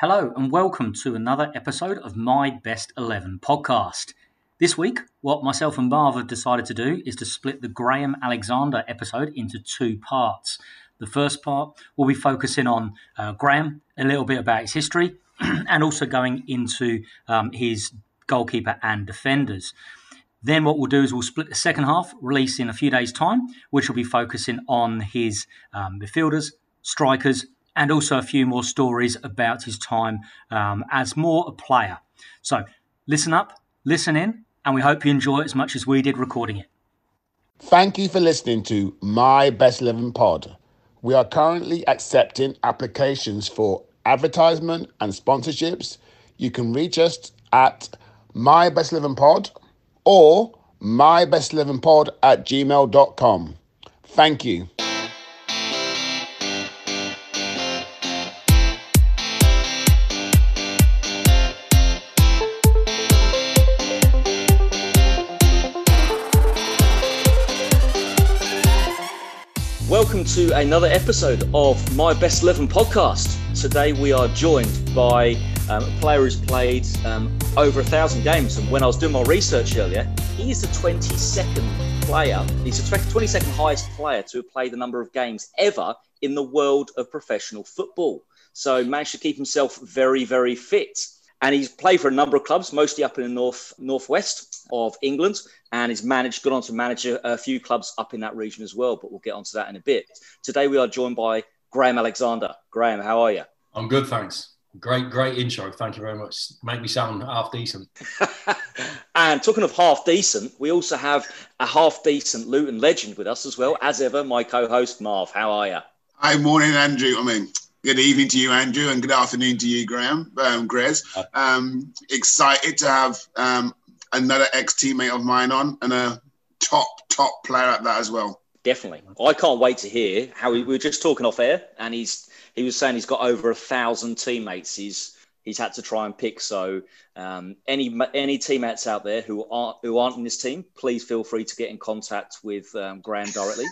Hello, and welcome to another episode of My Best 11 podcast. This week, what myself and Marv have decided to do is to split the Graham Alexander episode into two parts. The first part will be focusing on uh, Graham, a little bit about his history, and also going into um, his goalkeeper and defenders. Then what we'll do is we'll split the second half, release in a few days' time, which will be focusing on his um, midfielders, strikers, and also a few more stories about his time um, as more a player. So listen up, listen in, and we hope you enjoy it as much as we did recording it. Thank you for listening to My Best Living Pod. We are currently accepting applications for advertisement and sponsorships. You can reach us at My Best Living Pod or mybestlivingpod at gmail.com. Thank you. Welcome to another episode of My Best 11 podcast. Today we are joined by um, a player who's played um, over a thousand games. And when I was doing my research earlier, he is the 22nd player, he's the 22nd highest player to played the number of games ever in the world of professional football. So managed to keep himself very, very fit. And he's played for a number of clubs, mostly up in the north northwest of England, and he's managed, gone on to manage a, a few clubs up in that region as well. But we'll get onto that in a bit. Today we are joined by Graham Alexander. Graham, how are you? I'm good, thanks. Great, great intro. Thank you very much. Make me sound half decent. and talking of half decent, we also have a half decent Luton legend with us as well. As ever, my co-host Marv. How are you? Hi, morning, Andrew. I mean, good evening to you, Andrew, and good afternoon to you, Graham, um, Grez. Um, excited to have um, another ex-teammate of mine on and a top, top player at that as well. Definitely. I can't wait to hear how we, we were just talking off air, and he's he was saying he's got over a thousand teammates. He's he's had to try and pick. So um, any any teammates out there who aren't who aren't in this team, please feel free to get in contact with um, Graham directly.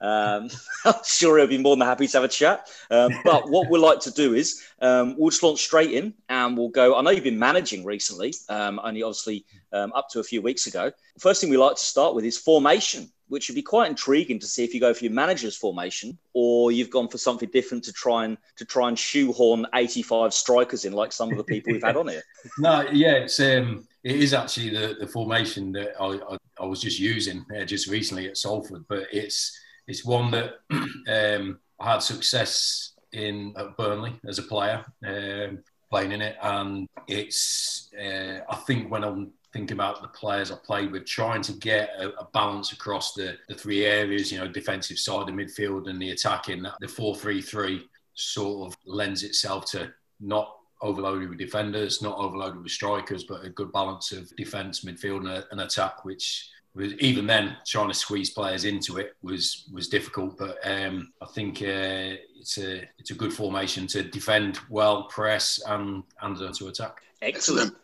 Um, I'm sure he'll be more than happy to have a chat. Um, but what we'd like to do is um, we'll just launch straight in and we'll go. I know you've been managing recently, um, only obviously um, up to a few weeks ago. First thing we like to start with is formation, which would be quite intriguing to see if you go for your manager's formation or you've gone for something different to try and to try and shoehorn 85 strikers in, like some of the people we've had on here. No, yeah, it's um, it is actually the, the formation that I, I, I was just using uh, just recently at Salford, but it's it's one that um, I had success in at Burnley as a player, um, playing in it, and it's uh, I think when I'm thinking about the players I played with, trying to get a, a, balance across the, the three areas, you know, defensive side, the midfield, and the attacking. The four-three-three sort of lends itself to not overloaded with defenders, not overloaded with strikers, but a good balance of defence, midfield, and, and attack, which was even then trying to squeeze players into it was was difficult. But um, I think uh, it's a it's a good formation to defend well, press, and and to attack. Excellent.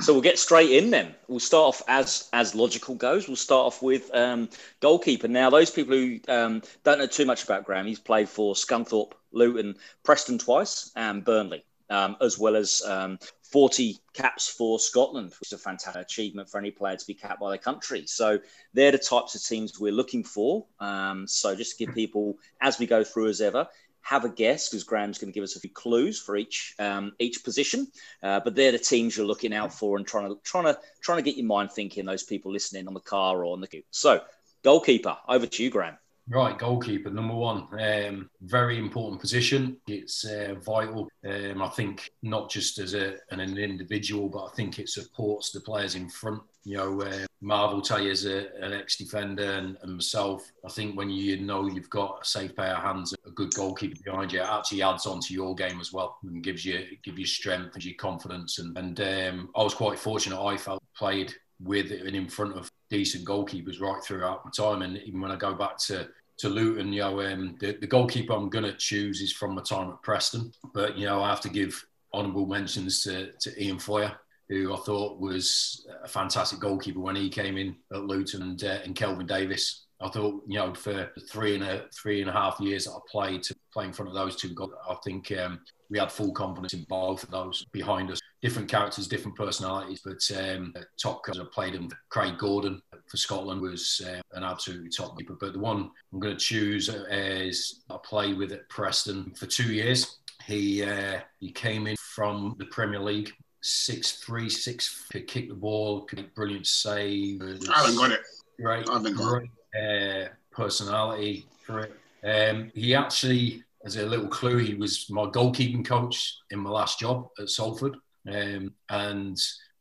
So we'll get straight in then. We'll start off as as logical goes. We'll start off with um, goalkeeper. Now, those people who um, don't know too much about Graham, he's played for Scunthorpe, Luton, Preston twice, and Burnley, um, as well as um, 40 caps for Scotland, which is a fantastic achievement for any player to be capped by their country. So they're the types of teams we're looking for. Um, so just to give people, as we go through as ever, have a guess because Graham's going to give us a few clues for each um, each position. Uh, but they're the teams you're looking out for and trying to trying to trying to get your mind thinking. Those people listening on the car or on the. So goalkeeper, over to you, Graham. Right, goalkeeper number one. Um, very important position. It's uh, vital. Um, I think not just as a, an, individual, but I think it supports the players in front. You know, uh, Marv tell you as a, an ex-defender and, and, myself. I think when you know you've got a safe pair of hands, a good goalkeeper behind you, it actually adds on to your game as well and gives you give you strength, gives you confidence. And, and um, I was quite fortunate. I felt played with and in front of decent goalkeepers right throughout my time. And even when I go back to to Luton, you know, um, the, the goalkeeper I'm going to choose is from my time at Preston. But, you know, I have to give honourable mentions to, to Ian Feuer who I thought was a fantastic goalkeeper when he came in at Luton, and, uh, and Kelvin Davis. I thought, you know, for three and a three and a half years that I played to play in front of those two guys, I think um, we had full confidence in both of those behind us. Different characters, different personalities, but um, top because I played him. Craig Gordon for Scotland was uh, an absolutely top keeper. But the one I'm going to choose is I played with at Preston for two years. He uh, he came in from the Premier League six three, six could kick the ball, could make brilliant save. I haven't got it. Great, I haven't got it. uh, personality for it. Um, he actually, as a little clue, he was my goalkeeping coach in my last job at Salford. Um, and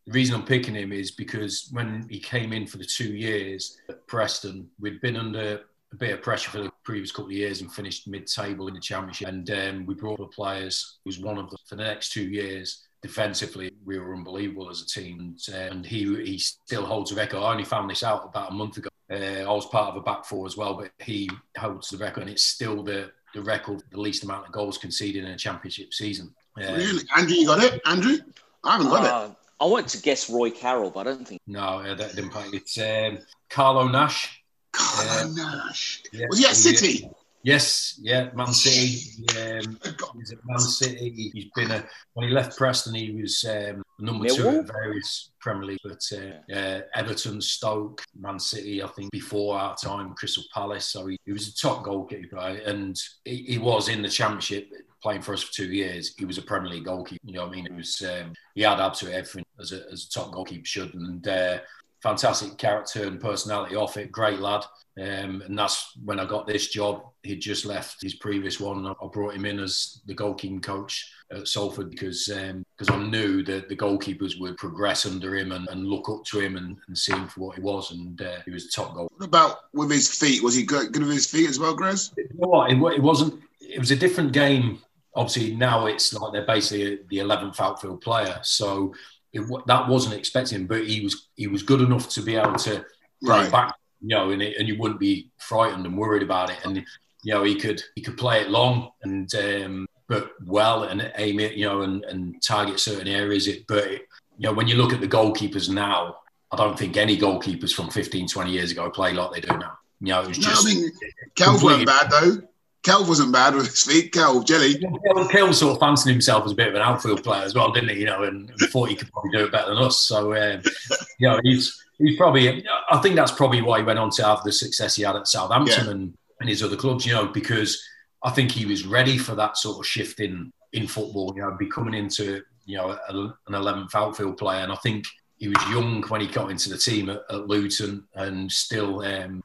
the reason I'm picking him is because when he came in for the two years at Preston, we'd been under a bit of pressure for the previous couple of years and finished mid-table in the championship. And um, we brought the players, who was one of them for the next two years. Defensively, we were unbelievable as a team, and, uh, and he he still holds a record. I only found this out about a month ago. Uh, I was part of a back four as well, but he holds the record, and it's still the the record, the least amount of goals conceded in a championship season. Uh, really, Andrew, you got it, Andrew? I haven't got uh, it. I wanted to guess Roy Carroll, but I don't think. No, that didn't play. It's um, Carlo Nash. Carlo Nash. Yeah, was he at City? Yes, yeah, Man City. Um, he's at Man City. He's been a when he left Preston, he was um, number two in various Premier League, but uh, uh, Everton, Stoke, Man City. I think before our time, Crystal Palace. So he, he was a top goalkeeper, and he, he, was in the Championship playing for us for two years. He was a Premier League goalkeeper. You know what I mean? He was um, he had absolutely everything as a, as a top goalkeeper should, and. Uh, fantastic character and personality off it. Great lad. Um, and that's when I got this job. He'd just left his previous one. I brought him in as the goalkeeping coach at Salford because because um, I knew that the goalkeepers would progress under him and, and look up to him and, and, see him for what he was. And uh, he was the top goal. What about with his feet? Was he good, good with his feet as well, Grez? You know what? It, it wasn't. It was a different game. Obviously, now it's like they're basically the 11th outfield player. So it, that wasn't expecting, but he was he was good enough to be able to right. back, you know, and, it, and you wouldn't be frightened and worried about it. And you know, he could he could play it long and um, but well and aim it, you know, and, and target certain areas. It, but it, you know, when you look at the goalkeepers now, I don't think any goalkeepers from 15, 20 years ago play like they do now. You know, it was just. No, I mean, weren't bad though. Kelv wasn't bad with his feet. Kelv, Jelly. Kelv sort of fancied himself as a bit of an outfield player as well, didn't he? You know, and, and thought he could probably do it better than us. So, um, you know, he's he's probably. I think that's probably why he went on to have the success he had at Southampton yeah. and, and his other clubs. You know, because I think he was ready for that sort of shift in in football. You know, becoming into you know a, an eleventh outfield player, and I think he was young when he got into the team at, at Luton and still. Um,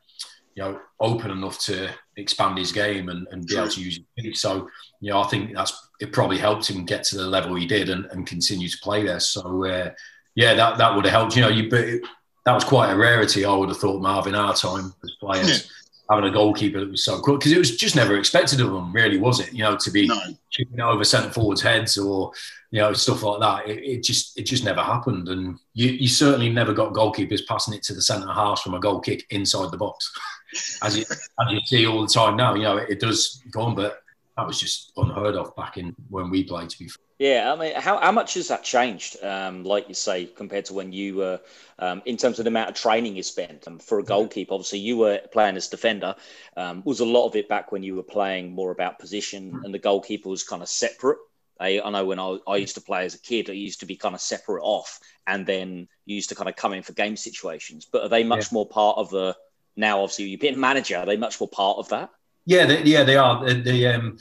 you know, open enough to expand his game and, and be able to use it. So, you know, I think that's it probably helped him get to the level he did and, and continue to play there. So, uh, yeah, that, that would have helped. You know, you but it, that was quite a rarity. I would have thought Marvin our time as players. Yeah. Having a goalkeeper that was so good because it was just never expected of him, really, was it? You know, to be no. chipping over centre forwards' heads or you know stuff like that. It, it, just it just never happened, and you, you certainly never got goalkeepers passing it to the centre half from a goal kick inside the box. as you as you see all the time now. You know, it, it, does go on, but that was just unheard of back in when we played. To be fair. Yeah, I mean, how, how much has that changed? Um, like you say, compared to when you were, um, in terms of the amount of training you spent um, for a goalkeeper. Obviously, you were playing as defender. Um, was a lot of it back when you were playing more about position, and the goalkeeper was kind of separate. I, I know when I, I used to play as a kid, I used to be kind of separate off, and then used to kind of come in for game situations. But are they much yeah. more part of the now obviously you've been manager are they much more part of that? Yeah they, yeah they are. They, they, um,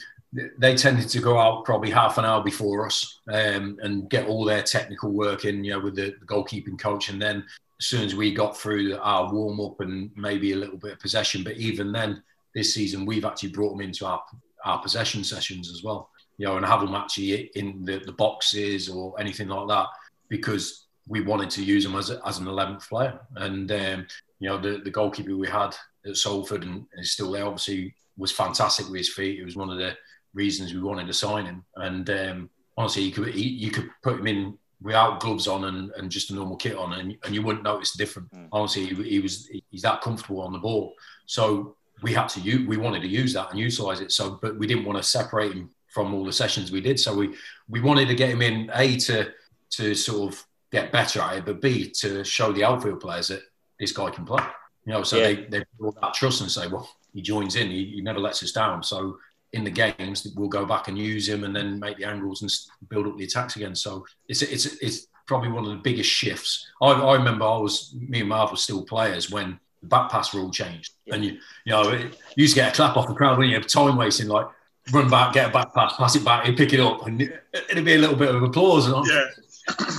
they tended to go out probably half an hour before us um, and get all their technical work in you know with the, goalkeeping coach. And then as soon as we got through our warm up and maybe a little bit of possession but even then this season we've actually brought them into our our possession sessions as well you know and have them actually in the, the boxes or anything like that because we wanted to use them as, a, as an 11th player. And um, you know, the, the goalkeeper we had at Salford and is still there, obviously, was fantastic with his feet. It was one of the reasons we wanted to sign him. And um, honestly, you could he, you could put him in without gloves on and, and just a normal kit on, and, and you wouldn't notice the difference. Mm. Honestly, he, he, was he's that comfortable on the ball. So we had to use we wanted to use that and utilize it. So, but we didn't want to separate him from all the sessions we did. So we we wanted to get him in a to to sort of get better at it, but B to show the outfield players that this guy can play. You know, so yeah. they they build that trust and say, well, he joins in, he, he never lets us down. So in the games, we'll go back and use him, and then make the angles and build up the attacks again. So it's it's it's probably one of the biggest shifts. I, I remember I was me and Marv were still players when the back pass rule changed, yeah. and you you know you used to get a clap off the crowd when you have time wasting like run back, get a back pass, pass it back, and pick it up, and it'd be a little bit of applause. And yeah.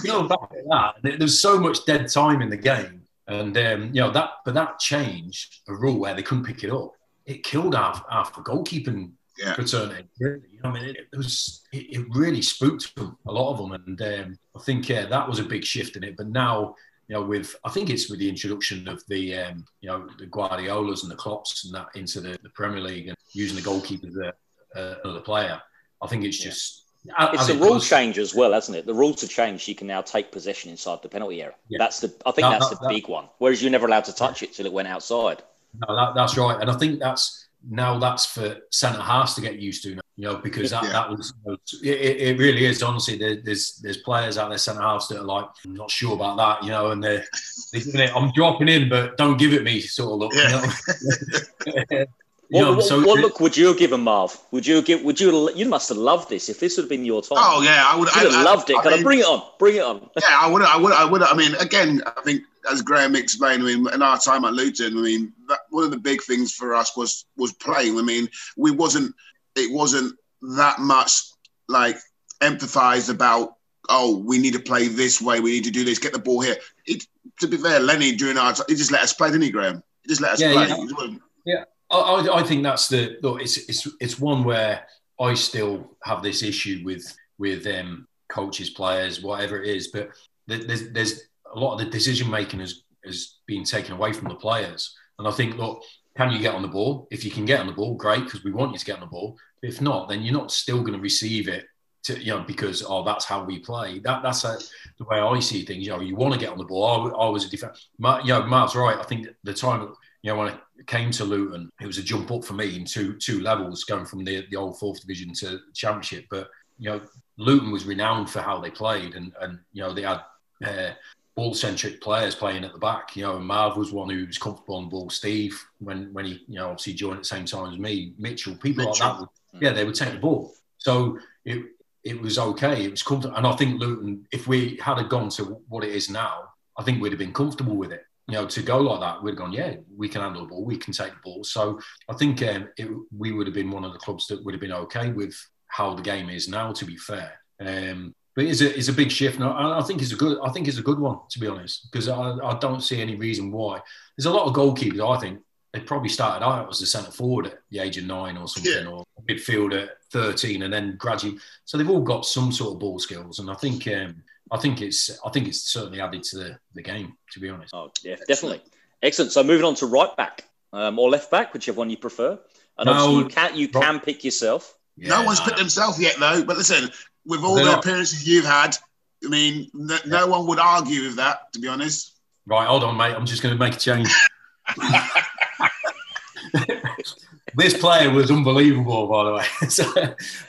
you know, back at that, there's so much dead time in the game, and um, you know that, but that changed a rule where they couldn't pick it up. It killed our, our goalkeeping yeah. fraternity. Really, I mean, it, it was it, it, really spooked them, a lot of them, and um, I think yeah, that was a big shift in it. But now, you know, with I think it's with the introduction of the um, you know the Guardiolas and the Klopps and that into the, the Premier League and using the goalkeeper as uh, another player, I think it's just. Yeah. It's a rule change as well, hasn't it? The rules have changed. You can now take possession inside the penalty area. Yeah. That's the. I think that, that's that, the that, big one. Whereas you're never allowed to touch it till it went outside. No, that, that's right, and I think that's now that's for centre halves to get used to now, you know, because that, yeah. that was it, it, really is honestly. there's there's players out there centre halves that are like, I'm not sure about that, you know, and they're, they're I'm dropping in, but don't give it me sort of look. Yeah. You know? You what, know, so what, look would you give him, Marv? Would you give? Would you? You must have loved this if this would have been your time. Oh yeah, I would. You'd have loved it. I, Can I, bring it on? Bring it on. Yeah, I would. I would. I would. I mean, again, I think as Graham explained, I mean, in our time at Luton, I mean, that, one of the big things for us was was playing. I mean, we wasn't. It wasn't that much like empathized about. Oh, we need to play this way. We need to do this. Get the ball here. It, to be fair, Lennie during our time, he just let us play, didn't he, Graham? He just let us yeah, play. Yeah. yeah. I, I think that's the look. It's it's it's one where I still have this issue with with um, coaches, players, whatever it is. But there's there's a lot of the decision making has has been taken away from the players. And I think, look, can you get on the ball? If you can get on the ball, great, because we want you to get on the ball. But if not, then you're not still going to receive it. To, you know, because oh, that's how we play. That that's a, the way I see things. You know, you want to get on the ball. I, I was a defense. You know, Mark's right. I think the time you know, when I came to Luton, it was a jump up for me in two two levels, going from the, the old fourth division to championship. But you know, Luton was renowned for how they played, and and you know they had uh, ball centric players playing at the back. You know, Marv was one who was comfortable on the ball. Steve, when when he you know obviously joined at the same time as me, Mitchell, people Mitchell. like that. Would, yeah, they would take the ball. So it it was okay. It was comfortable, and I think Luton, if we had gone to what it is now, I think we'd have been comfortable with it you know, to go like that, we'd have gone, yeah, we can handle the ball, we can take the ball. So I think um, it, we would have been one of the clubs that would have been okay with how the game is now. To be fair, um, but it's a it's a big shift, and I, I, think it's a good I think it's a good one to be honest, because I, I don't see any reason why. There's a lot of goalkeepers. I think they probably started out as a centre forward at the age of nine or something, yeah. or midfield at 13, and then gradually. So they've all got some sort of ball skills, and I think. Um, I think it's I think it's certainly added to the, the game, to be honest. Oh yeah, definitely. Excellent. So moving on to right back um, or left back, whichever one you prefer. And no, obviously you can you can pick yourself. Yeah, no one's picked himself yet though. But listen, with all the not. appearances you've had, I mean, no, no one would argue with that, to be honest. Right, hold on, mate. I'm just going to make a change. this player was unbelievable, by the way. so,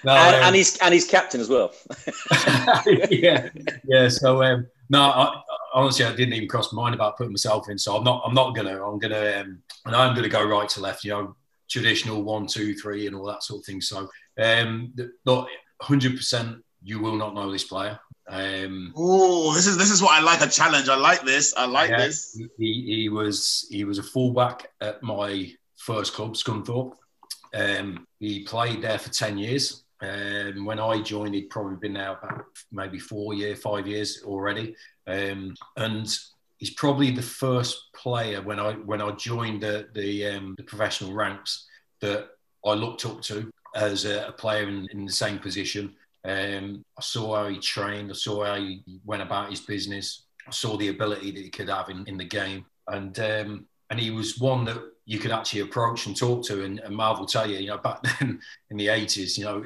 no, and, um, and, he's and he's captain as well. yeah, yeah. So um, no, I, honestly, I didn't even cross my mind about putting myself in. So I'm not. I'm not gonna. I'm gonna. Um, and I'm gonna go right to left. You know, traditional one, two, three, and all that sort of thing. So, um, not 100. percent You will not know this player. Um, oh, this is this is what I like a challenge. I like this. I like yeah, this. He, he was he was a fullback at my first club, Scunthorpe. Um, he played there for 10 years. Um, when I joined, he'd probably been there about maybe four years, five years already. Um, and he's probably the first player when I when I joined the the, um, the professional ranks that I looked up to as a, a player in, in, the same position. Um, I saw how he trained. I saw how he went about his business. I saw the ability that he could have in, in the game, and um, and he was one that you could actually approach and talk to. And, and Marv will tell you, you know, back then in the eighties, you know,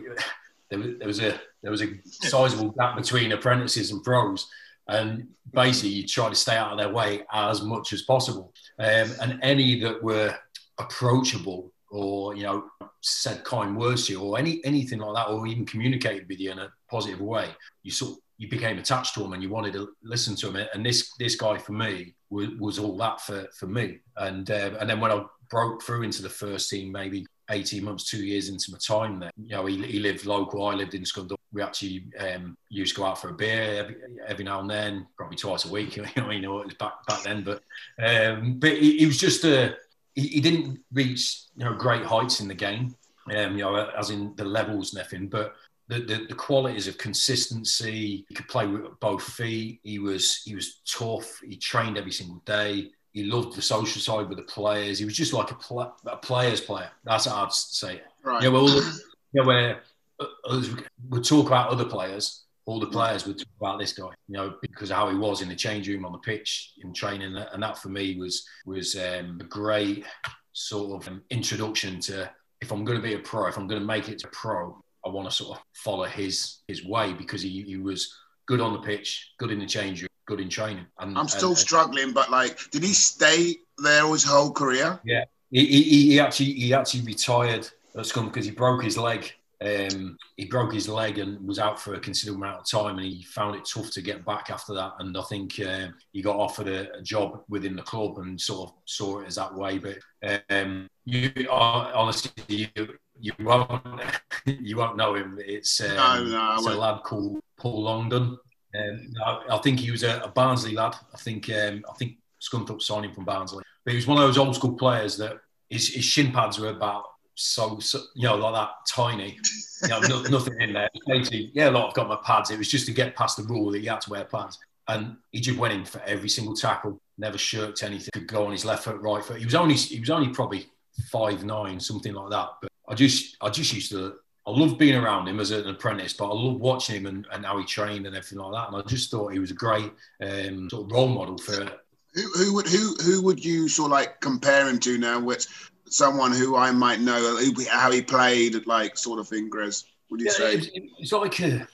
there was, there was a there was a sizable gap between apprentices and pros, and basically you try to stay out of their way as much as possible. Um, and any that were approachable or you know said kind words to you or any anything like that, or even communicated with you in a positive way, you sort you became attached to him and you wanted to listen to him. And this this guy for me was, was all that for, for me. And uh, and then when I broke through into the first team, maybe 18 months, two years into my time there, you know, he, he lived local. I lived in Scunthorpe. We actually um, used to go out for a beer every, every, now and then, probably twice a week. You know, you know it was back back then. But um, but he, he was just a he, he, didn't reach you know great heights in the game. Um, you know, as in the levels everything, but the, the, the, qualities of consistency. He could play with both feet. He was he was tough. He trained every single day. He loved the social side with the players. He was just like a, pl- a player's player. That's how I'd say it. Right. Yeah, well, yeah, where uh, we talk about other players, all the players would talk about this guy, you know, because of how he was in the change room, on the pitch, in training, and that for me was was um, a great sort of introduction to if I'm going to be a pro, if I'm going to make it to pro, I want to sort of follow his his way because he, he was good on the pitch, good in the change room, good in training. And, I'm still and, struggling, but like, did he stay there his whole career? Yeah, he, he, he actually he actually retired at Scum because he broke his leg. Um, he broke his leg and was out for a considerable amount of time, and he found it tough to get back after that. And I think um, he got offered a, a, job within the club and sort of saw it as that way. But um, you honestly, you, you won't you won't know him. It's, um, no, no, it's a lad called Paul Longden. Um, I, I, think he was a, a Barnsley lad. I think um, I think Scunthorpe signed him from Barnsley. But he was one of those old school players that his, his shin pads were about so, so, you know like that tiny. You know, no, nothing in there. Basically, yeah, lot I've got my pads. It was just to get past the rule that you had to wear pads. And he just went in for every single tackle. Never shirked anything. Could go on his left foot, right foot. He was only he was only probably five nine, something like that. But I just I just used to I loved being around him as an apprentice, but I loved watching him and, and how he trained and everything like that. And I just thought he was a great um, sort of role model for. Who, who would who who would you sort of like compare him to now? With someone who I might know how he played, like sort of thing, Gres? Would you yeah, say? It, it's like a, do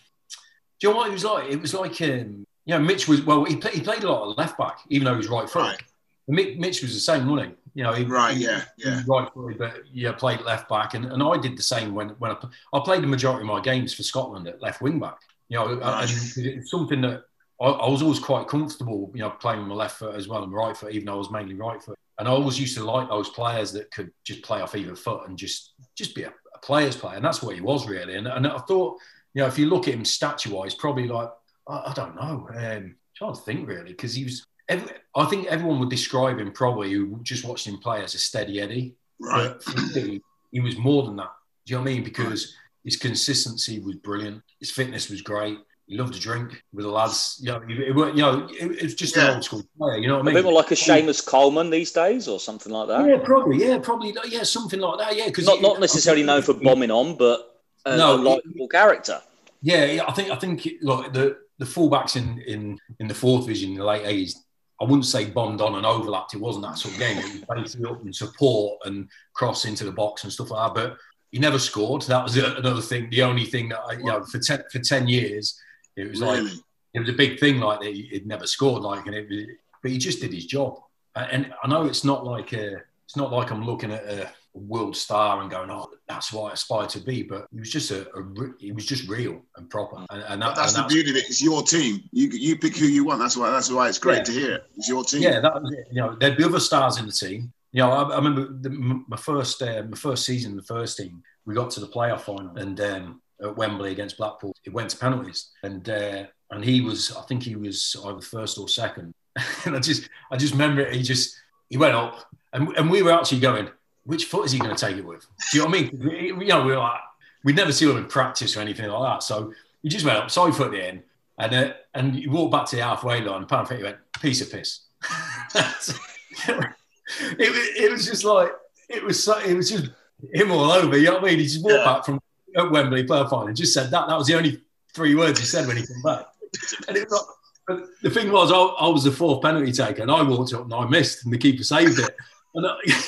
you know what it was like? It was like um, you know, Mitch was well. He, play, he played a lot of left back, even though he was right foot. Right. Mitch was the same, wasn't? You know, he, right, yeah, yeah, right but yeah, played left back, and, and I did the same when when I, I played the majority of my games for Scotland at left wing back. You know, right. and it's something that I, I, was always quite comfortable, you know, playing with my left foot as well and right foot, even though I was mainly right foot. And I always used to like those players that could just play off either foot and just just be a, a player's player, and that's what he was really. And, and I thought, you know, if you look at him statue wise, probably like I, I don't know, um, trying to think really, because he was every, I think everyone would describe him probably who just watched him play as a steady Eddie. Right. But he was more than that. Do you know what I mean? Because his consistency was brilliant. His fitness was great. He loved to drink with the lads. You know, it, it, you know, it, it was just yeah. an old school player. You know what I mean? A bit more like a Seamus Coleman these days, or something like that. Yeah, probably. Yeah, probably. Yeah, something like that. Yeah, because not not necessarily known for bombing on, but a, no, a likable character. Yeah, I think I think like the the fullbacks in in in the fourth division in the late eighties I wouldn't say bombed on and overlapped. It wasn't that sort of game. It was basically up and support and cross into the box and stuff like that. But he never scored. That was another thing. The only thing that I, you know for ten for ten years, it was really? like it was a big thing. Like that he'd never scored. Like and it was, but he just did his job. And I know it's not like a, it's not like I'm looking at a world star and going, oh, that's what I aspire to be. But he was just a, a he was just real and proper. And, and that, that's and the beauty of it. It's your team. You you pick who you want. That's why that's why it's great yeah. to hear. It. It's your team. Yeah, that was it. You know, there'd be other stars in the team. You know, I, I remember the, my first uh, my first season, the first team, we got to the playoff final and um, at Wembley against Blackpool. It went to penalties, and uh, and he was, I think he was either first or second. and I just I just remember it, he just he went up, and, and we were actually going which foot is he going to take it with? Do you know what I mean? You know, we are like, we'd never see him in practice or anything like that. So he just went up, side foot in, and uh, and he walked back to the halfway line. And he went, piece of piss. it, it was just like it was so, it was just him all over. You know what I mean? He just walked yeah. back from at Wembley player final and just said that. That was the only three words he said when he came back. And it was like, the thing was, I, I, was the fourth penalty taker, and I walked up and I missed, and the keeper saved it. And I,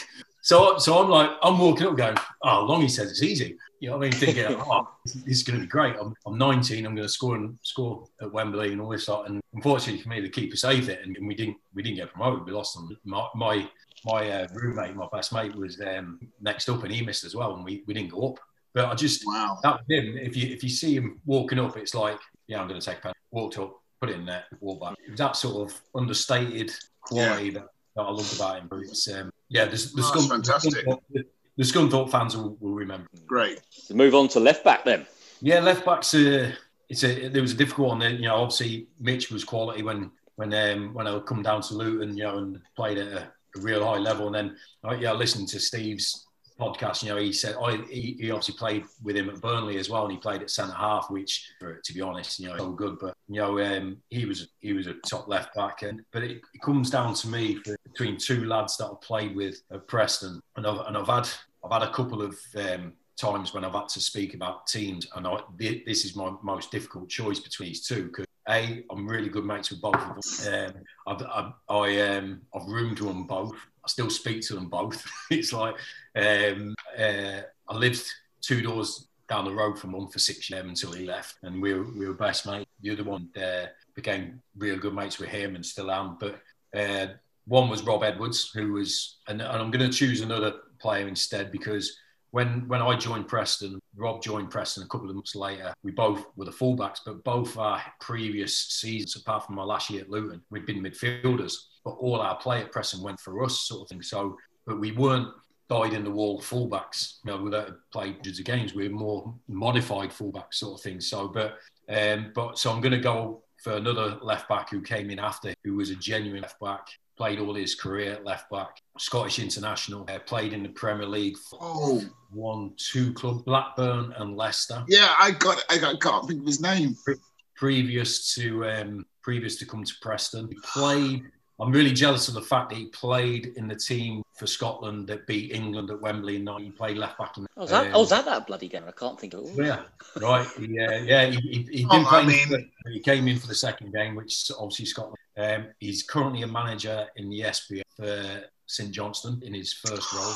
so, so I'm like, I'm walking up going, oh, Longy says it's easy. You know what I mean? Thinking, oh, this is going to be great. I'm, I'm 19. I'm going to score and score at Wembley and all this stuff. And unfortunately for me, the keeper saved it, and, we didn't we didn't get promoted. We lost them. My my, my uh, roommate, my best mate, was um, next up, and he missed as well, and we, we didn't go up. But I just wow. that was him. If you if you see him walking up, it's like, yeah, I'm going to take a penalty. walked up, put it in there, walked back. It was that sort of understated quality yeah. that, that, I loved about him. But it's um, yeah, there's, there's oh, fantastic. The, the Scunthorpe fans will, will remember. Great. So move on to left back then. Yeah, left back's a, it's a there was a difficult one. There, you know, obviously Mitch was quality when when um, when I would come down to Luton, you know, and played at a, a real high level. And then uh, yeah, listening to Steve's podcast, you know, he said I, he, he, obviously played with him at Burnley as well, and he played at centre half, which, to be honest, you know, so good. But you know, um, he was he was a top left back, and but it, it comes down to me between two lads that I've played with at Preston, and I've and I've had I've had a couple of um, times when I've had to speak about teams, and I, this is my most difficult choice between these two because a I'm really good mates with both of them. Um, I've I've, I, um, I've roomed with them both. I still speak to them both. it's like um, uh, I lived two doors down the road from one for six years until he left, and we were, we were best mates. The other one uh, became real good mates with him and still am. But uh, one was Rob Edwards, who was, and, and I'm going to choose another player instead because when when I joined Preston, Rob joined Preston a couple of months later. We both were the fullbacks, but both our previous seasons, apart from my last year at Luton, we'd been midfielders. But all our play at Preston went for us, sort of thing. So, but we weren't died in the wall fullbacks. You know, without played hundreds of games, we we're more modified fullbacks, sort of thing. So, but um, but so I'm going to go for another left back who came in after, who was a genuine left back played all his career at left back, Scottish international, uh, played in the Premier League. Oh, one, two clubs, Blackburn and Leicester. Yeah, I got, I, got, I can't think of his name. Pre- previous to um, previous to come to Preston, he played. I'm really jealous of the fact that he played in the team for Scotland that beat England at Wembley and He played left back. In, oh, was that, um, oh, was that that bloody game? I can't think of it. Yeah, right. Yeah, yeah. He, he, he didn't oh, play. I mean... He came in for the second game, which obviously Scotland um, he's currently a manager in the SPF for St Johnstone in his first role.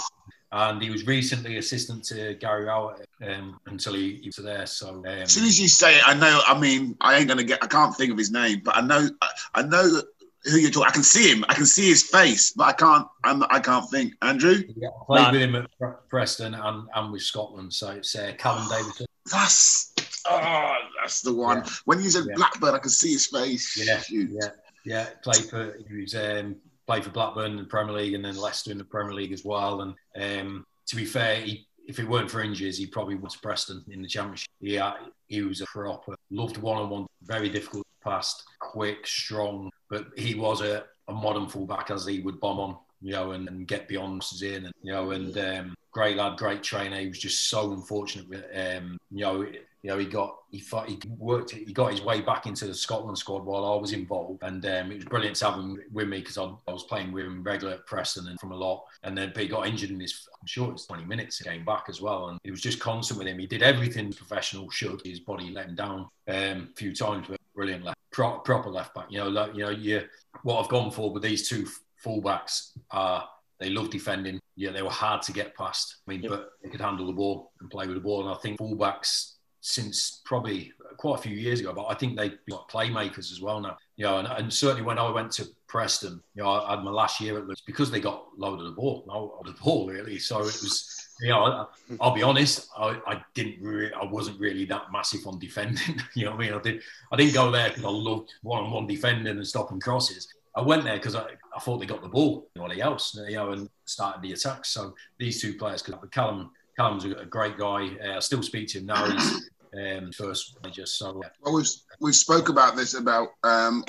And he was recently assistant to Gary Rowett um, until he, he, was there. So um, as soon as you say it, I know. I mean, I ain't gonna get. I can't think of his name, but I know. I know who you're talking. I can see him. I can see his face, but I can't. I'm, I can't think. Andrew. Yeah, I played with him at Preston and, and with Scotland. So it's uh, Callum Davidson. That's oh, that's the one. Yeah. When he's said yeah. Blackburn, I can see his face. Yeah, Shoot. yeah. Yeah, played for he was um, played for Blackburn in the Premier League and then Leicester in the Premier League as well. And um, to be fair, he, if it weren't for injuries, he probably went to Preston in the Championship. Yeah, he was a proper loved one-on-one, very difficult past, quick, strong, but he was a, a modern fullback as he would bomb on, you know, and, and get beyond in, and you know, and um, great lad, great trainer. He was just so unfortunate with, um, you know you know, he got he fought, he worked he got his way back into the Scotland squad while I was involved, and um, it was brilliant to have him with me because I, I, was playing with him regular at Preston and from a lot, and then he got injured in his I'm sure it was 20 minutes he came back as well, and he was just constant with him. He did everything professional should. His body let him down um, a few times, but brilliant left, pro, proper left back. You know, like, you know, you what I've gone for with these two fullbacks are they love defending. Yeah, they were hard to get past. I mean, yep. but they could handle the ball and play with the ball. And I think fullbacks since probably quite a few years ago, but I think they've got playmakers as well now. You know, and, and, certainly when I went to Preston, you know, I had my last year at Leeds because they got load of the ball, no, of the ball really. So it was, you know, I, will be honest, I, I didn't really, I wasn't really that massive on defending. you know what I mean? I did, I didn't go there because I loved one-on-one defending and stopping crosses. I went there because I, I thought they got the ball, nobody else, you know, and started the attacks. So these two players, because Callum Callum's a, great guy. Uh, I still speak to him now. He's um, first manager. So yeah. well, we've we've spoke about this about um,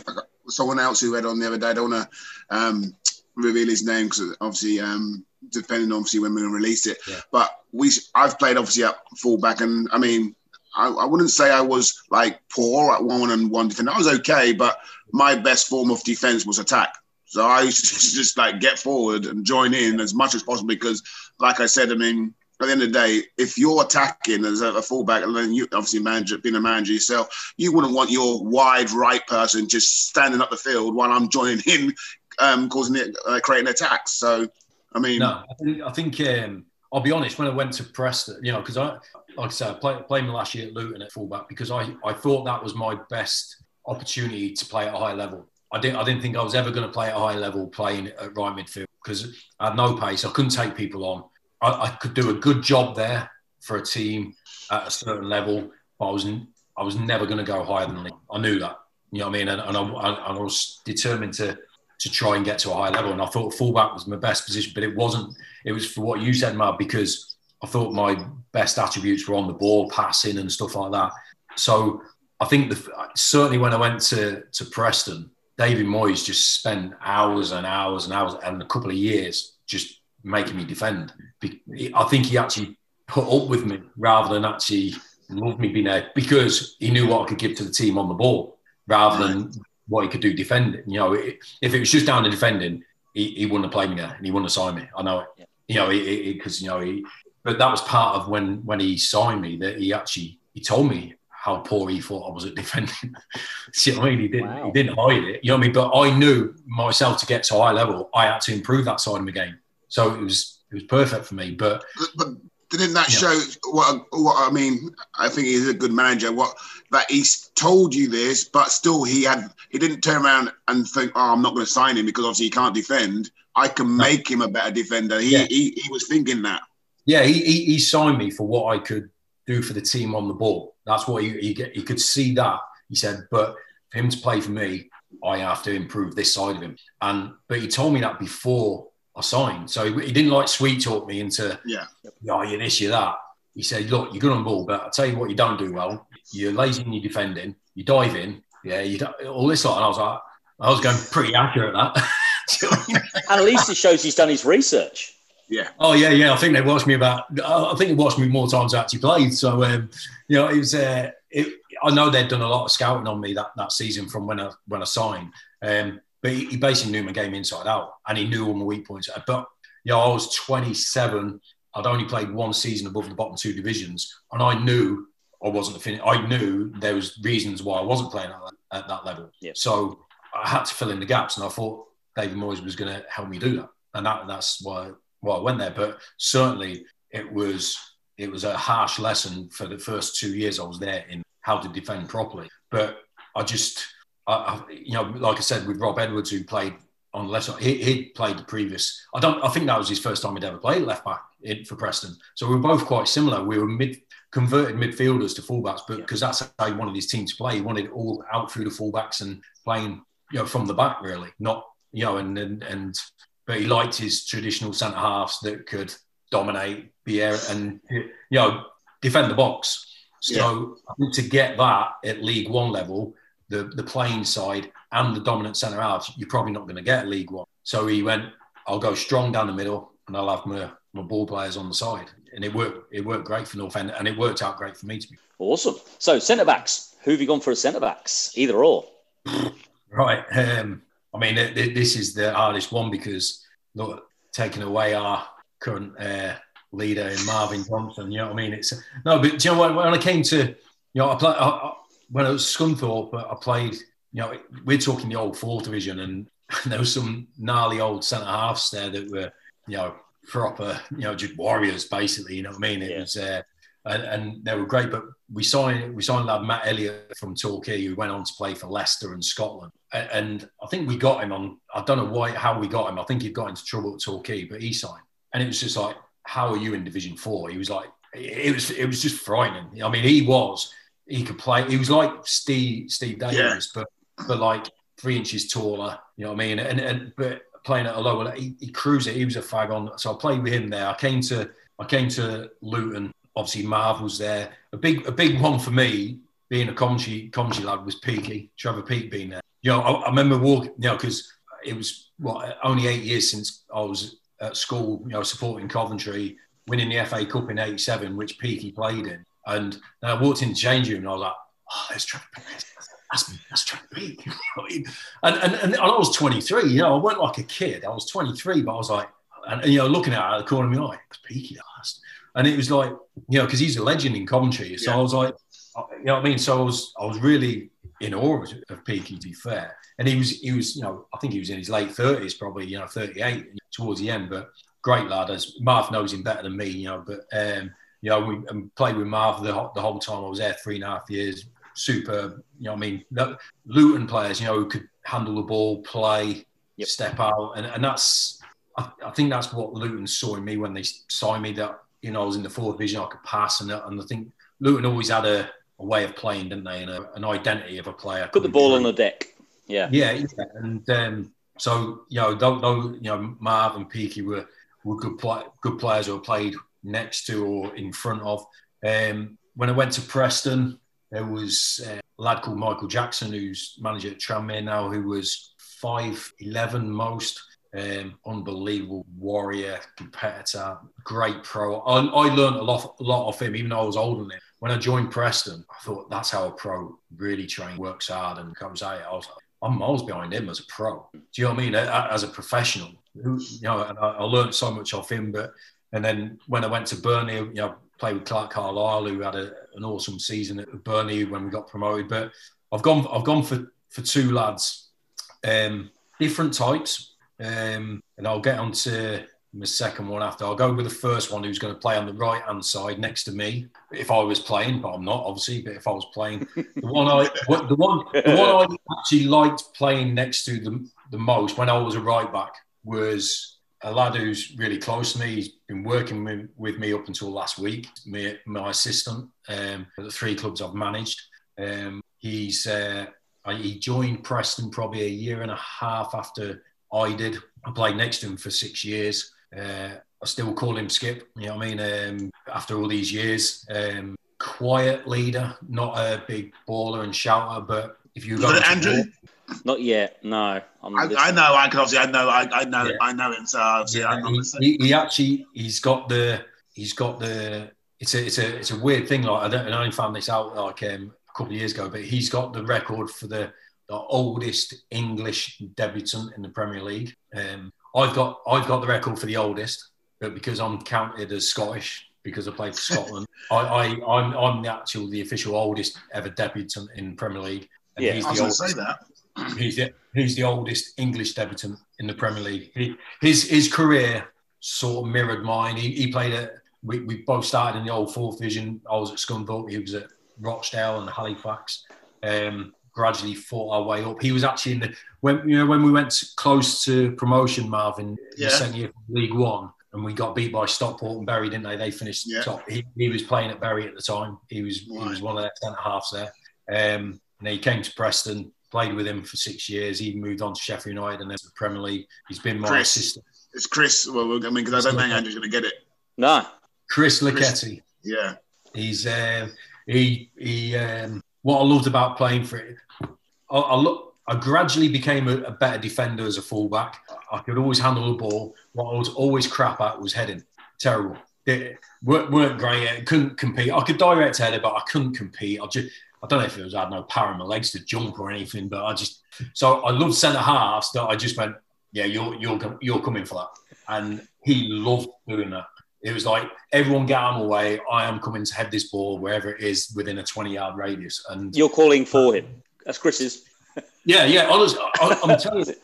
someone else who read on the other day. I don't want to um, reveal his name because obviously um, depending obviously when to release it. Yeah. But we I've played obviously at fullback, and I mean. I, I wouldn't say I was like poor at one and one defense. I was okay, but my best form of defense was attack. So I used to just like get forward and join in as much as possible because, like I said, I mean, at the end of the day, if you're attacking as a, fullback, and then you obviously manager, being a manager yourself, you wouldn't want your wide right person just standing up the field while I'm joining in, um, causing it, uh, creating attacks. So, I mean, no, I think, I think um, I'll be honest. When I went to Preston, you know, because I, like I said, I played, last year at Luton at fullback because I, I thought that was my best opportunity to play at a high level. I didn't, I didn't think I was ever going to play at a high level playing at right midfield because I had no pace. I couldn't take people on. I, I, could do a good job there for a team at a certain level, but I was I was never going to go higher than League. I knew that. You know what I mean? And, and, I, I was determined to to try and get to a high level. And I thought fullback was my best position, but it wasn't. It was for what you said, Matt, because I thought my best attributes were on the ball, passing, and stuff like that. So I think the, certainly when I went to to Preston, David Moyes just spent hours and hours and hours and a couple of years just making me defend. I think he actually put up with me rather than actually love me being there because he knew what I could give to the team on the ball rather than what he could do defending. You know, if it was just down to defending, he, he wouldn't have played me there and he wouldn't have signed me. I know it. Yeah. You know, because you know he. But that was part of when when he signed me that he actually he told me how poor he thought I was at defending. See what I mean? He didn't wow. he didn't hide it. You know what I mean? But I knew myself to get to high level, I had to improve that side of the game. So it was it was perfect for me. But but, didn't that yeah. show what what I mean? I think he's a good manager. What that he's told you this, but still he had he didn't turn around and think, oh, I'm not going to sign him because obviously he can't defend. I can make him a better defender. He, yeah. he, he was thinking that. Yeah, he, he, he signed me for what I could do for the team on the ball. That's what he, he, he could see that. He said, but for him to play for me, I have to improve this side of him. And but he told me that before I signed. So he, he didn't like sweet talk me into yeah, oh, you're this, you're that. He said, look, you're good on ball, but I'll tell you what you don't do well. You're lazy in your defending. You dive in. Yeah, you all this lot. And I was like, I was going pretty accurate at that. and at least it shows he's done his research. Yeah. Oh yeah, yeah. I think they watched me about. I think they watched me more times than I actually played. So um, you know, it was. Uh, it, I know they'd done a lot of scouting on me that, that season from when I when I signed. Um, but he, he, basically knew my game inside out, and he knew all my weak points. But know, I was 27. I'd only played one season above the bottom two divisions, and I knew I wasn't the finish. I knew there was reasons why I wasn't playing at, at that level. Yeah. So I had to fill in the gaps, and I thought David Moyes was going to help me do that, and that, that's why why I went there. But certainly, it was it was a harsh lesson for the first two years I was there in how to defend properly. But I just, I, you know, like I said with Rob Edwards, who played on the left side, he, he played the previous. I don't. I think that was his first time he'd ever played left back in, for Preston. So we were both quite similar. We were mid converted midfielders to fullbacks, but because yeah. that's how he wanted his team to play. He wanted all out through the fullbacks and playing, you know, from the back really, not you know, and and, and but he liked his traditional centre halves that could dominate the air and you know defend the box. So yeah. to get that at League One level, the the playing side and the dominant centre halves, you're probably not going to get League One. So he went, I'll go strong down the middle and I'll have my, my ball players on the side. And it worked. It worked great for North End, and it worked out great for me to be. Awesome. So centre backs, who have you gone for as centre backs? Either or. right. Um, I mean, this is the hardest one because look, taking away our current uh, leader in Marvin Johnson, you know what I mean? It's no, but you know what? When I came to, you know, I played I, when I was Scunthorpe, I played. You know, we're talking the old fourth division, and there was some gnarly old centre halves there that were, you know, proper, you know, just warriors basically. You know what I mean? It yeah. was. Uh, and, and, they were great. But we signed we signed lad Matt Elliott from Torquay, who went on to play for Leicester and Scotland. And, and I think we got him on. I don't know why how we got him. I think he got into trouble at Torquay, but he signed. And it was just like, how are you in Division Four? He was like, it was it was just frightening. I mean, he was he could play. He was like Steve Steve Davis, yeah. but but like three inches taller. You know what I mean? And and but playing at a lower, he, he cruised it. He was a fag on. So I played with him there. I came to I came to Luton obviously Marv was there. A big a big one for me, being a Coventry Coventry lad, was Peaky Trevor Peake being there. You know, I, I remember walking. You know, because it was what only eight years since I was at school. You know, supporting Coventry, winning the FA Cup in '87, which Peaky played in. And I walked into the change room and I was like, "Oh, there's Trevor Peake." That's, that's Trevor Peake. and, and, and I was 23, you know, I wasn't like a kid. I was 23, but I was like, and, and you know, looking at it out of the corner of my eye, it's Peaky last. And it was like, you know, because he's a legend in Coventry. So yeah. I was like, you know what I mean? So I was, I was really in awe of Peaky, to be fair. And he was, he was, you know, I think he was in his late 30s, probably, you know, 38 towards the end, but great lad. As Marv knows him better than me, you know, but, um, you know, we played with Marv the, the whole time I was there, three and a half years. Super, you know, I mean, Luton players, you know, who could handle the ball, play, yep. step out, and, and that's, I, I, think that's what Luton saw in me when they signed me. That you know, I was in the fourth division, I could pass, and, and I think Luton always had a a way of playing, didn't they, and a, an identity of a player. Put the ball through. on the deck. Yeah. Yeah, yeah. and um, so you know, though, though you know, Marv and Peaky were were good play, good players who played next to or in front of. Um, when I went to Preston, there was a lad called Michael Jackson, who's manager at Tranmere now, who was five eleven most. Um, unbelievable warrior, competitor, great pro. I, I learned a lot, a lot of him, even though I was older than him. When I joined Preston, I thought that's how a pro really trains, works hard, and comes out. I was I'm miles behind him as a pro. Do you know what I mean? As a professional, you know, and I, I learned so much off him. But and then when I went to Burnley, you know, played with Clarke Carlisle, who had a, an awesome season at Burnley when we got promoted. But I've gone, I've gone for for two lads, um, different types, um, and I'll get on to the second one after. I'll go with the first one who's going to play on the right hand side next to me. If I was playing, but I'm not obviously. But if I was playing, the one I the one the one I actually liked playing next to the the most when I was a right back was a lad who's really close to me. He's been working with, with me up until last week. Me, my assistant um, at the three clubs I've managed. Um, he's uh, he joined Preston probably a year and a half after I did. I played next to him for six years. Uh, I still call him Skip. You know what I mean? Um, after all these years, um, quiet leader, not a big baller and shouter, but if you got Andrew. Ball, not yet. No, I, I, know. I can obviously. I know. I, I know. Yeah. I know him. So obviously, yeah, he, he, he, actually. He's got the. He's got the. It's a. It's a. It's a weird thing. Like I don't. I only found this out like um, a couple of years ago. But he's got the record for the the oldest English debutant in the Premier League. Um, I've got I've got the record for the oldest, but because I'm counted as Scottish because I played for Scotland, I, I I'm I'm the actual the official oldest ever debutant in Premier League. And yeah, he's the I was oldest, say that. He's the, he's the oldest English debutant in the Premier League. He, his his career sort of mirrored mine. He, he played at we, we both started in the old fourth division. I was at Scunthorpe. He was at Rochdale and Halifax. Um, gradually fought our way up. He was actually in the when you know when we went close to promotion, Marvin, yeah. the second year League One, and we got beat by Stockport and Bury, didn't they? They finished yeah. top. He, he, was playing at Bury at the time. He was right. he was one of their centre halves there. Um, and he came to Preston, played with him for six years. He moved on to Sheffield United and then to the Premier League. He's been my Chris. assistant. It's Chris. Well, I mean, because I don't think Andrew's going to get it. No. Chris Lucketti. Yeah. He's uh, he he. Um, what I loved about playing for it, I, I look. I gradually became a, a, better defender as a fullback. I could always handle the ball. What I was always crap at was heading. Terrible. It weren't, weren't great. Couldn't compete. I could direct header, but I couldn't compete. I just I don't know if it was I had no power in my legs to jump or anything, but I just so I loved centre halves that I just went, yeah, you're you're you're coming for that, and he loved doing that. It was like everyone get out of my way. I am coming to head this ball wherever it is within a 20 yard radius. And you're calling for him. That's Chris's. Yeah, yeah. Honestly, I, am telling you,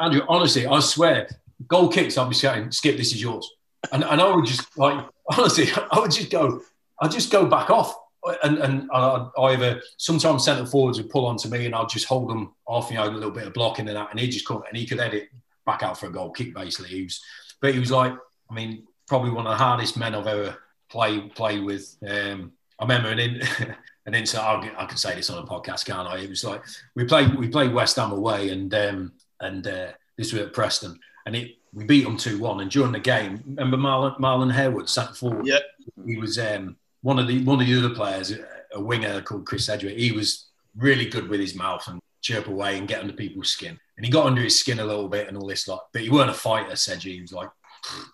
Andrew. Honestly, I swear, goal kicks. I'll be saying, "Skip, this is yours," and, and I would just like honestly, I would just go, I just go back off, and and I either sometimes centre forwards would pull onto me, and I'd just hold them off, you know, a little bit of blocking and that, and he just come and he could edit back out for a goal kick basically. He was, but he was like, I mean, probably one of the hardest men I've ever played played with. Um, I remember an in, an incident. I can say this on a podcast, can't I? It was like we played we played West Ham away, and um, and uh, this was at Preston, and it we beat them two one. And during the game, remember Marlon, Marlon Harewood sat forward. Yeah, he was um, one of the one of the other players, a winger called Chris Sedgwick. He was really good with his mouth and chirp away and get under people's skin. And he got under his skin a little bit and all this lot. But he weren't a fighter, Sedgy. He was like,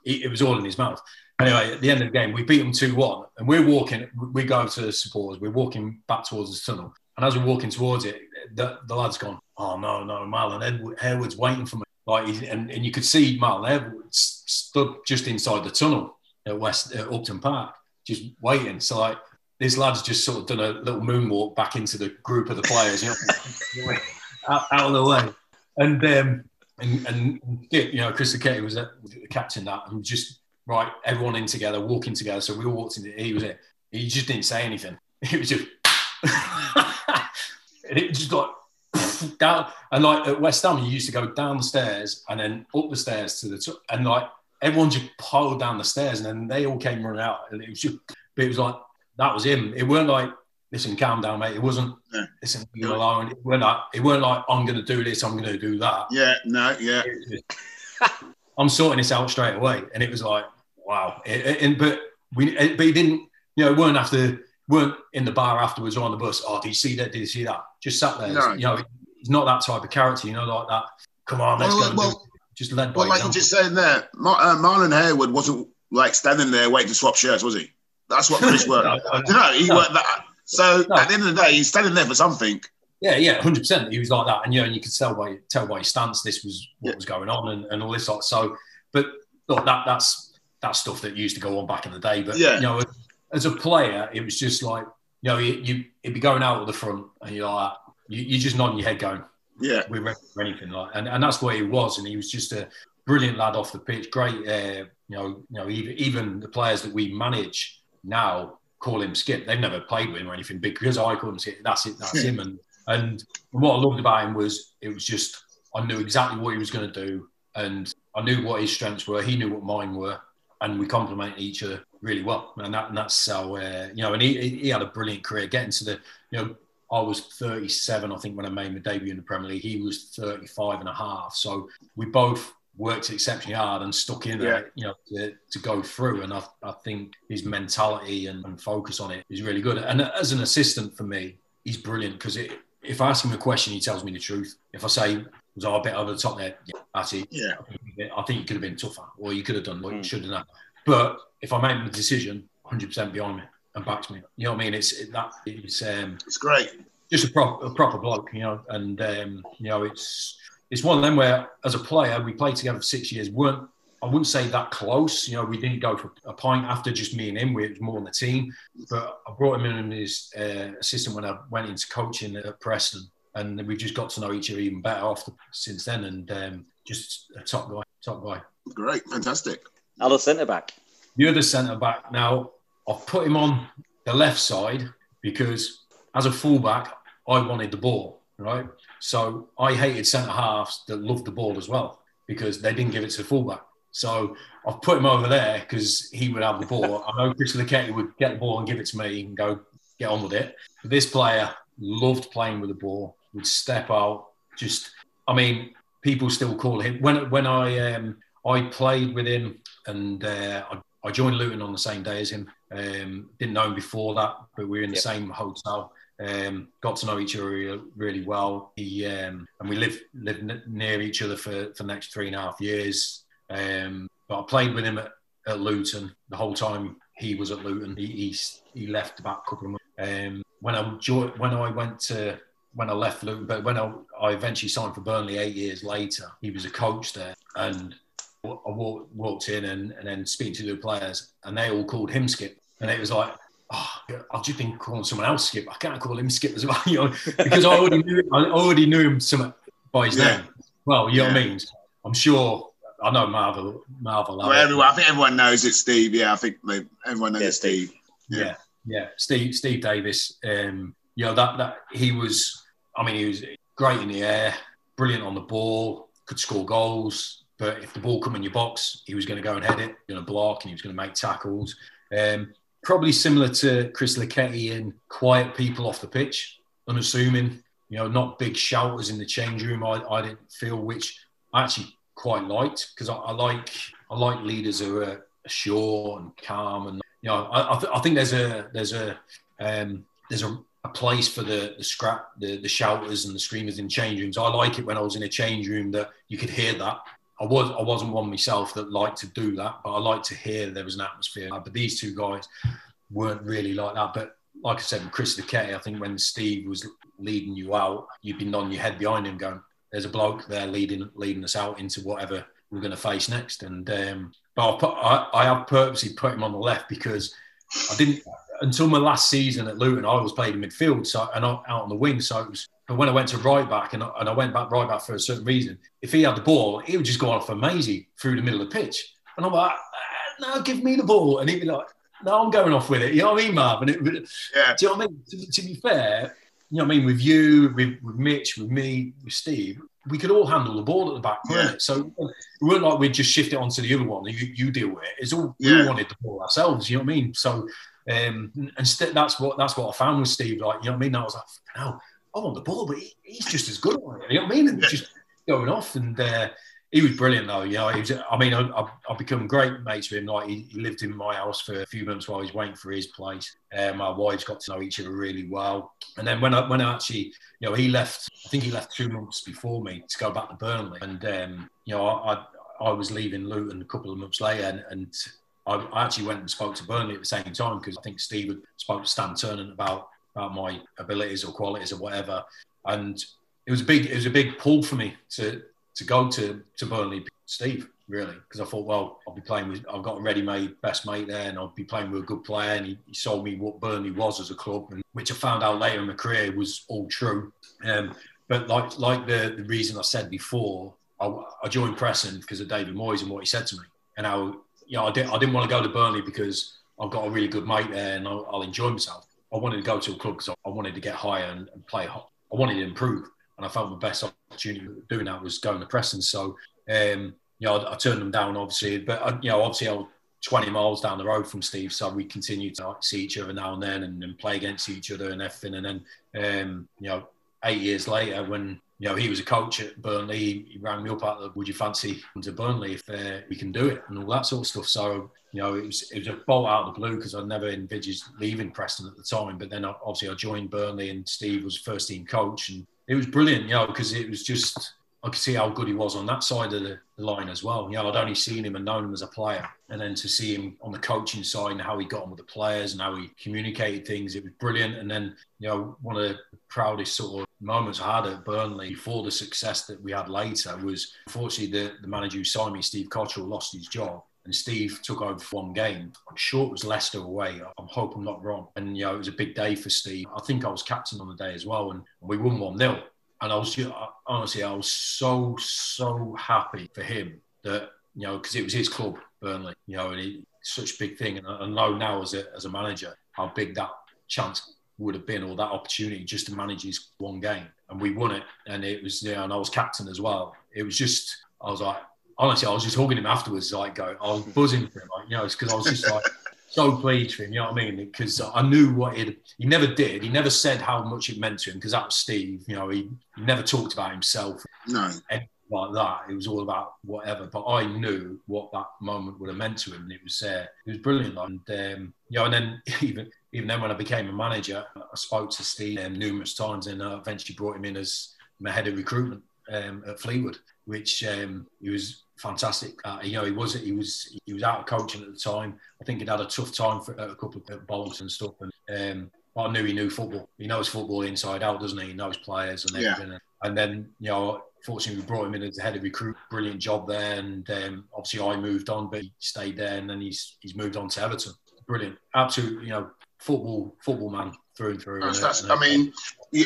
it was all in his mouth. Anyway, at the end of the game, we beat them 2 1. And we're walking, we go to the supporters, we're walking back towards the tunnel. And as we're walking towards it, the, the lad's gone, Oh, no, no, Marlon Edward, Harewood's waiting for me. Like, and, and you could see Marlon Harewood stood just inside the tunnel at West at Upton Park, just waiting. So, like, this lad's just sort of done a little moonwalk back into the group of the players, you know, out, out, of the way. And um, and, and you know, Chris Lucketti was the captain that, and just right, everyone in together, walking together. So we all walked in. He was it. He just didn't say anything. It was just, and it just got down. And like at West Ham, you used to go down the stairs and then up the stairs to the top, and like everyone just piled down the stairs, and then they all came running out, and it was just, but it was like that was him. It weren't like listen, calm down, mate. It wasn't, yeah. listen, you yeah. alone. It weren't, like, it weren't like, I'm going to do this, I'm going to do that. Yeah, no, yeah. I'm sorting this out straight away. And it was like, wow. and, but we, it, but he didn't, you know, weren't after, weren't in the bar afterwards or on the bus. Oh, did you see that? Did you see that? Just sat there. No. You know, he's not that type of character, you know, like that. Come on, let's well, go. Well, just led by Well, like you just saying there, Mar- uh, Marlon Harewood wasn't like standing there waiting to swap shirts, was he? That's what Chris worked. no, know, he no. worked that. So no. at the end of the day, he's standing there for something. Yeah, yeah, hundred percent. He was like that, and you know, and you could tell by tell by his stance, this was what yeah. was going on, and, and all this sort. So, but look, that that's that's stuff that used to go on back in the day. But yeah. you know, as a player, it was just like you know, you, you it'd be going out at the front, and you're like, you, you just nodding your head, going, "Yeah, we're ready for anything." Like, and, and that's what he was, and he was just a brilliant lad off the pitch. Great, uh, you know, you know, even, even the players that we manage now call him Skip. They've never played with him or anything because I call him Skip. That's it. That's him. And and what I loved about him was it was just I knew exactly what he was going to do, and I knew what his strengths were. He knew what mine were, and we complemented each other really well. And that and that's how uh, you know. And he he had a brilliant career getting to the you know. I was 37, I think, when I made my debut in the Premier League. He was 35 and a half. So we both worked exceptionally hard and stuck in there, you know, to, to go through. And I, I think his mentality and, and, focus on it is really good. And as an assistant for me, he's brilliant because if I ask him a question, he tells me the truth. If I say, was I a bit over the top there? Yeah, that's it. Yeah. I think you could have been tougher or you could have done what mm. you should have done. But if I make the decision, 100% behind me and backs me. You know what I mean? It's it, that it's um, it's great. Just a, proper a proper bloke, you know, and um, you know it's it's one of them where, as a player, we played together for six years. weren't I wouldn't say that close. You know, we didn't go for a point after just me and him. We was more on the team. But I brought him in as uh, assistant when I went into coaching at Preston, and we've just got to know each other even better after since then. And um, just a top guy, top guy. Great, fantastic. Other centre back. You're the centre back. Now I've put him on the left side because as a fullback, I wanted the ball, right? So I hated centre halves that loved the ball as well because they didn't give it to the fullback. So I've put him over there because he would have the ball. I know Chris Lucketti would get the ball and give it to me and go get on with it. But this player loved playing with the ball, would step out. Just, I mean, people still call him when when I um, I played with him and uh, I, I, joined Luton on the same day as him. Um, didn't know him before that, but we were in the yep. same hotel. Um, got to know each other really, really well. He um, and we lived lived near each other for, for the next three and a half years. Um, but I played with him at, at, Luton the whole time he was at Luton. He he, he left about a couple of months. Um, when I when I went to when I left Luton, but when I, I eventually signed for Burnley eight years later, he was a coach there, and I walked, walked in and, and then speaking to the players, and they all called him Skip, and it was like oh, I've just been calling someone else Skip. I can't call him Skip as well, you know, because I already knew I already knew him some by his yeah. name. Well, you know what I mean. I'm sure. I know Marvel. Marvel. Well, everyone, I think everyone knows it's Steve. Yeah, I think they, everyone knows yeah, Steve. Steve. Yeah. yeah, yeah, Steve. Steve Davis. Um, you know that that he was. I mean, he was great in the air, brilliant on the ball, could score goals. But if the ball come in your box, he was going to go and head it, going to block, and he was going to make tackles. Um, probably similar to Chris Lucketti and quiet people off the pitch, unassuming, you know, not big shouters in the change room. I, I didn't feel, which I actually quite liked because I, I, like I like leaders who are sure and calm and you know I, I, th- I think there's a there's a um, there's a, a, place for the the scrap the, the shouters and the screamers in change rooms. I like it when I was in a change room that you could hear that I was I wasn't one myself that liked to do that, but I liked to hear there was an atmosphere. But these two guys weren't really like that. But like I said, with Chris Lucketti, I think when Steve was leading you out, you'd be nodding your head behind him, going, "There's a bloke there leading leading us out into whatever we're going to face next." And um, but put, I, I have purposely put him on the left because I didn't until my last season at Luton. I was playing midfield, so and out on the wing, so it was but when I went to right back and, and I went back right back for a certain reason, if he had the ball, he would just go off for Maisie through the middle of the pitch. And I'm like, no, give me the ball. And he'd be like, no, I'm going off with it. You know what I mean, Marv? And it, yeah. do you know what I mean? To, to, be fair, you know what I mean? With you, with, with Mitch, with me, with Steve, we could all handle the ball at the back, yeah. So it weren't like we'd just shift it onto the other one. You, you deal with it. It's all yeah. we wanted the ball ourselves. You know what I mean? So Um, and st- that's what that's what I found with Steve. Like, you know what I mean? I was like, no, I'm on the ball, but he, he's just as good. You know what I mean? And just going off. And uh, he was brilliant though. You know, he was, I mean, I, have become great mates with him. Like he, he, lived in my house for a few months while he was waiting for his place. Um, my wives got to know each other really well. And then when I when I actually, you know, he left. I think he left two months before me to go back to Burnley. And um, you know, I I was leaving Luton a couple of months later, and, and I, I actually went and spoke to Burnley at the same time because I think Steve had spoke to Stan Ternent about about my abilities or qualities or whatever. And it was a big it was a big pull for me to to go to to Burnley, Steve, really, because I thought, well, I'll be playing with, I've got a ready-made best mate there, and I'll be playing with a good player. And he, he sold me what Burnley was as a club, and which I found out later in my career was all true. Um, but like like the the reason I said before, I, I joined Preston because of David Moyes and what he said to me, and I, you know, I didn't I didn't want to go to Burnley because I've got a really good mate there, and I'll, I'll enjoy myself. I wanted to go to a club because I wanted to get higher and, and play. I wanted to improve and I felt the best opportunity doing that was going to Preston. So, um, you know, I, I, turned them down, obviously, but I, you know, obviously, I was 20 miles down the road from Steve, so we continued to see each other now and then and, and, play against each other and everything. And then, um, you know, eight years later, when you know he was a coach at Burnley, he, he rang me up at the "Would you fancy to Burnley if uh, we can do it?" and all that sort of stuff. So you know, it was it was a bolt out of the blue because I never envisaged leaving Preston at the time. But then obviously I joined Burnley and Steve was first team coach, and it was brilliant, you know, because it was just I could see how good he was on that side of the, line as well. You know, I'd only seen him and known him as a player, and then to see him on the coaching side and how he got on with the players and how he communicated things, it was brilliant. And then, you know, one of the proudest sort of moments I had at Burnley before the success that we had later was, unfortunately, the, the manager who signed me, Steve Cotterill, lost his job and Steve took over for one game. I'm sure it was Leicester away. I hope I'm not wrong. And, you know, it was a big day for Steve. I think I was captain on the day as well, and we won 1 0. And I was just, honestly, I was so, so happy for him that, you know, because it was his club, Burnley, you know, and he, such a big thing. And I know now as a, as a manager how big that chance would have been or that opportunity just to manage his one game. And we won it. And it was, you know, and I was captain as well. It was just, I was like, honestly, I was just hugging him afterwards, like go, I was buzzing for him, like, you know, it's because I was just like so pleased for him, you know what I mean? Because I knew what he he never did. He never said how much it meant to him because that was Steve, you know, he, he never talked about himself. No. Like that, it was all about whatever. But I knew what that moment would have meant to him, and it was uh, it was brilliant. And um, you know, and then even even then when I became a manager, I spoke to Steve um, numerous times, and I eventually brought him in as my head of recruitment um, at Fleetwood, which um, he was fantastic. Uh, you know, he was he was he was out of coaching at the time. I think he'd had a tough time for a couple of bowls and stuff. And um, I knew he knew football. He knows football inside out, doesn't he? He knows players and everything. Yeah. And then you know, fortunately, we brought him in as the head of recruit. Brilliant job there. And um, obviously, I moved on, but he stayed there, and then he's he's moved on to Everton. Brilliant, absolute. You know, football football man through and through. That's, that's, I mean,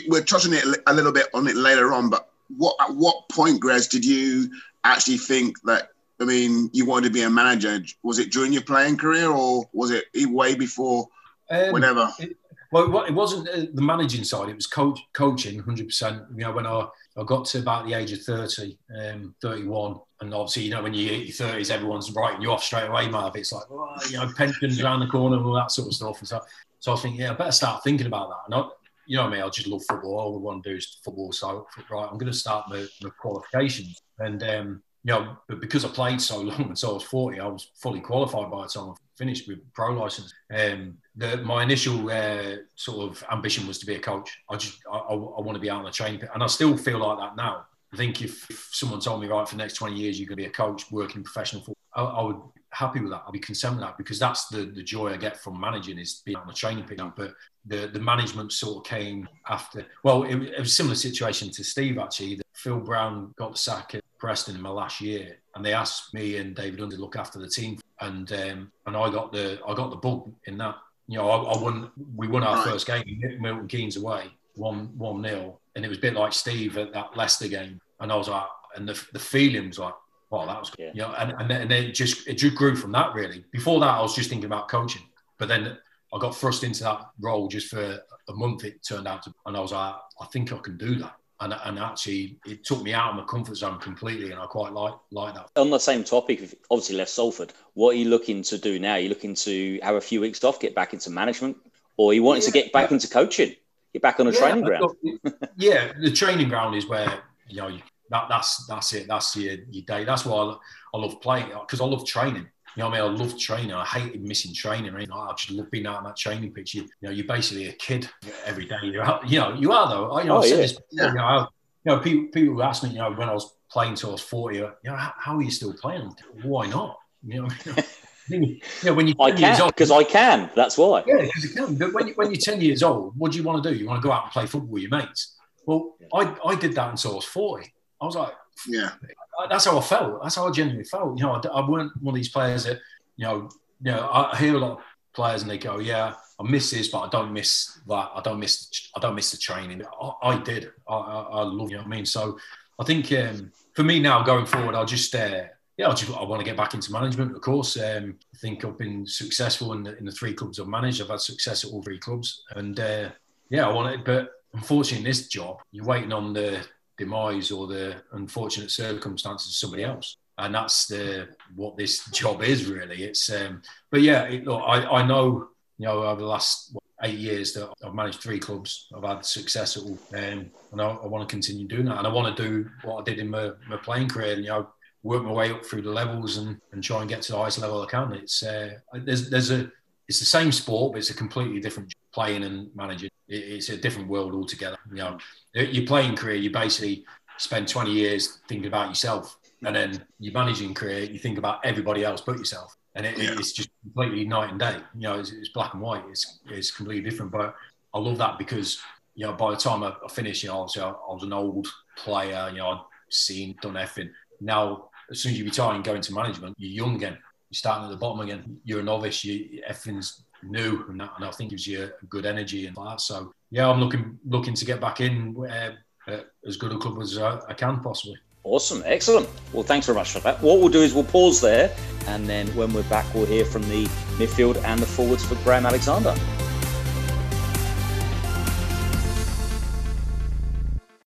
we're touching it a little bit on it later on, but what at what point, Grez, did you actually think that? I mean, you wanted to be a manager. Was it during your playing career, or was it way before? Um, whenever. It, well, it wasn't uh, the managing side. It was coach, coaching, hundred percent. You know, when I, I got to about the age of 30, um, 31, and obviously, you know, when you hit your thirties, everyone's writing you off straight away, Marv. It's like, oh, you know, pensions around the corner and all that sort of stuff. And so, so I was thinking, yeah, I better start thinking about that. And I, you know what I mean? I just love football. All I want to do is football. So, right, I'm going to start my, my qualifications. And, um, you know, but because I played so long until I was 40, I was fully qualified by the time I finished with pro license. Um, the, my initial uh, sort of ambition was to be a coach. I just, I, I, I want to be out on the pit. And I still feel like that now. I think if, if, someone told me, right, for the next 20 years, you're going to be a coach working professional football, I, I would happy with that. I'll be content with that because that's the, the joy I get from managing is being on the training pitch. But the, the management sort of came after. Well, it, it was a similar situation to Steve actually. Phil Brown got the sack at Preston in my last year, and they asked me and David Unsworth to look after the team, and um, and I got the I got the bug in that. You know, I, I won. We won our first game, Milton Keynes away, one one nil, and it was a bit like Steve at that Leicester game, and I was like, and the the feeling was like well, that was good. Yeah. You know, and, and, then, and then it just it just grew from that really. Before that, I was just thinking about coaching, but then I got thrust into that role just for a month. It turned out to, and I was like, I think I can do that. and, and actually it took me out of my comfort zone completely, and I quite like like that. On the same topic, obviously left Salford. What are you looking to do now? Are you looking to have a few weeks off, get back into management, or are you wanting yeah, to get back yeah. into coaching, get back on a yeah, training ground? yeah, the training ground is where you know that, that's that's it. That's your, your day. That's why I, I love playing because I love training. You know what I mean? I love training. I hated missing training. Right? I just love being out on that training pitch. You, you know, you're basically a kid every day. You're out, you know, you are though. I, you know, oh, yeah. This, you know, I, you know, people, people ask me, you know, when I was playing till I was 40, you know, how, how are you still playing? Why not? You know, you know, when you I can because I can. That's why. Yeah, because you can. But when, you, when you're 10 years old, what do you want to do? You want to go out and play football with your mates. Well, I, I did that until I was 40. I was like, yeah, that's how I felt. That's how I genuinely felt. You know, I, I weren't one of these players that you know, you know, I hear a lot of players and they go, "Yeah, I miss this, but I don't miss that. I don't miss. I don't miss the training." I, I did. I, I, I, love. You know what I mean? So, I think um, for me now going forward, I'll just. Uh, yeah, I just I want to get back into management. Of course, um, I think I've been successful in the, in the three clubs I've managed. I've had success at all three clubs, and uh, yeah, I want it. But unfortunately, in this job, you're waiting on the demise or the unfortunate circumstances of somebody else and that's the what this job is really. It's um, but yeah, it, look, I, I know you know over the last what, eight years that I've managed three clubs. I've had success at all, um, and I, I, want to continue doing that. And I want to do what I did in my, my playing career, and you know, work my way up through the levels and, and try and get to the highest level I can. It's uh, there's there's a it's the same sport, but it's a completely different playing and managing. It, it's a different world altogether. You know, your playing career, you basically spend 20 years thinking about yourself and then your managing career, you think about everybody else but yourself, and it, yeah. it's just completely night and day. You know, it's, it's, black and white. It's it's completely different. But I love that because you know by the time I, I finished, you know, obviously I, I, was an old player. You know, I'd seen done everything. Now, as soon as you retire and go into management, you're young again. You're starting at the bottom again. You're a novice. You, everything's new, and, and I think gives you good energy and that. So yeah, I'm looking looking to get back in uh, as good a club as I, I can possibly. Awesome, excellent. Well, thanks very much for that. What we'll do is we'll pause there, and then when we're back, we'll hear from the midfield and the forwards for Graham Alexander.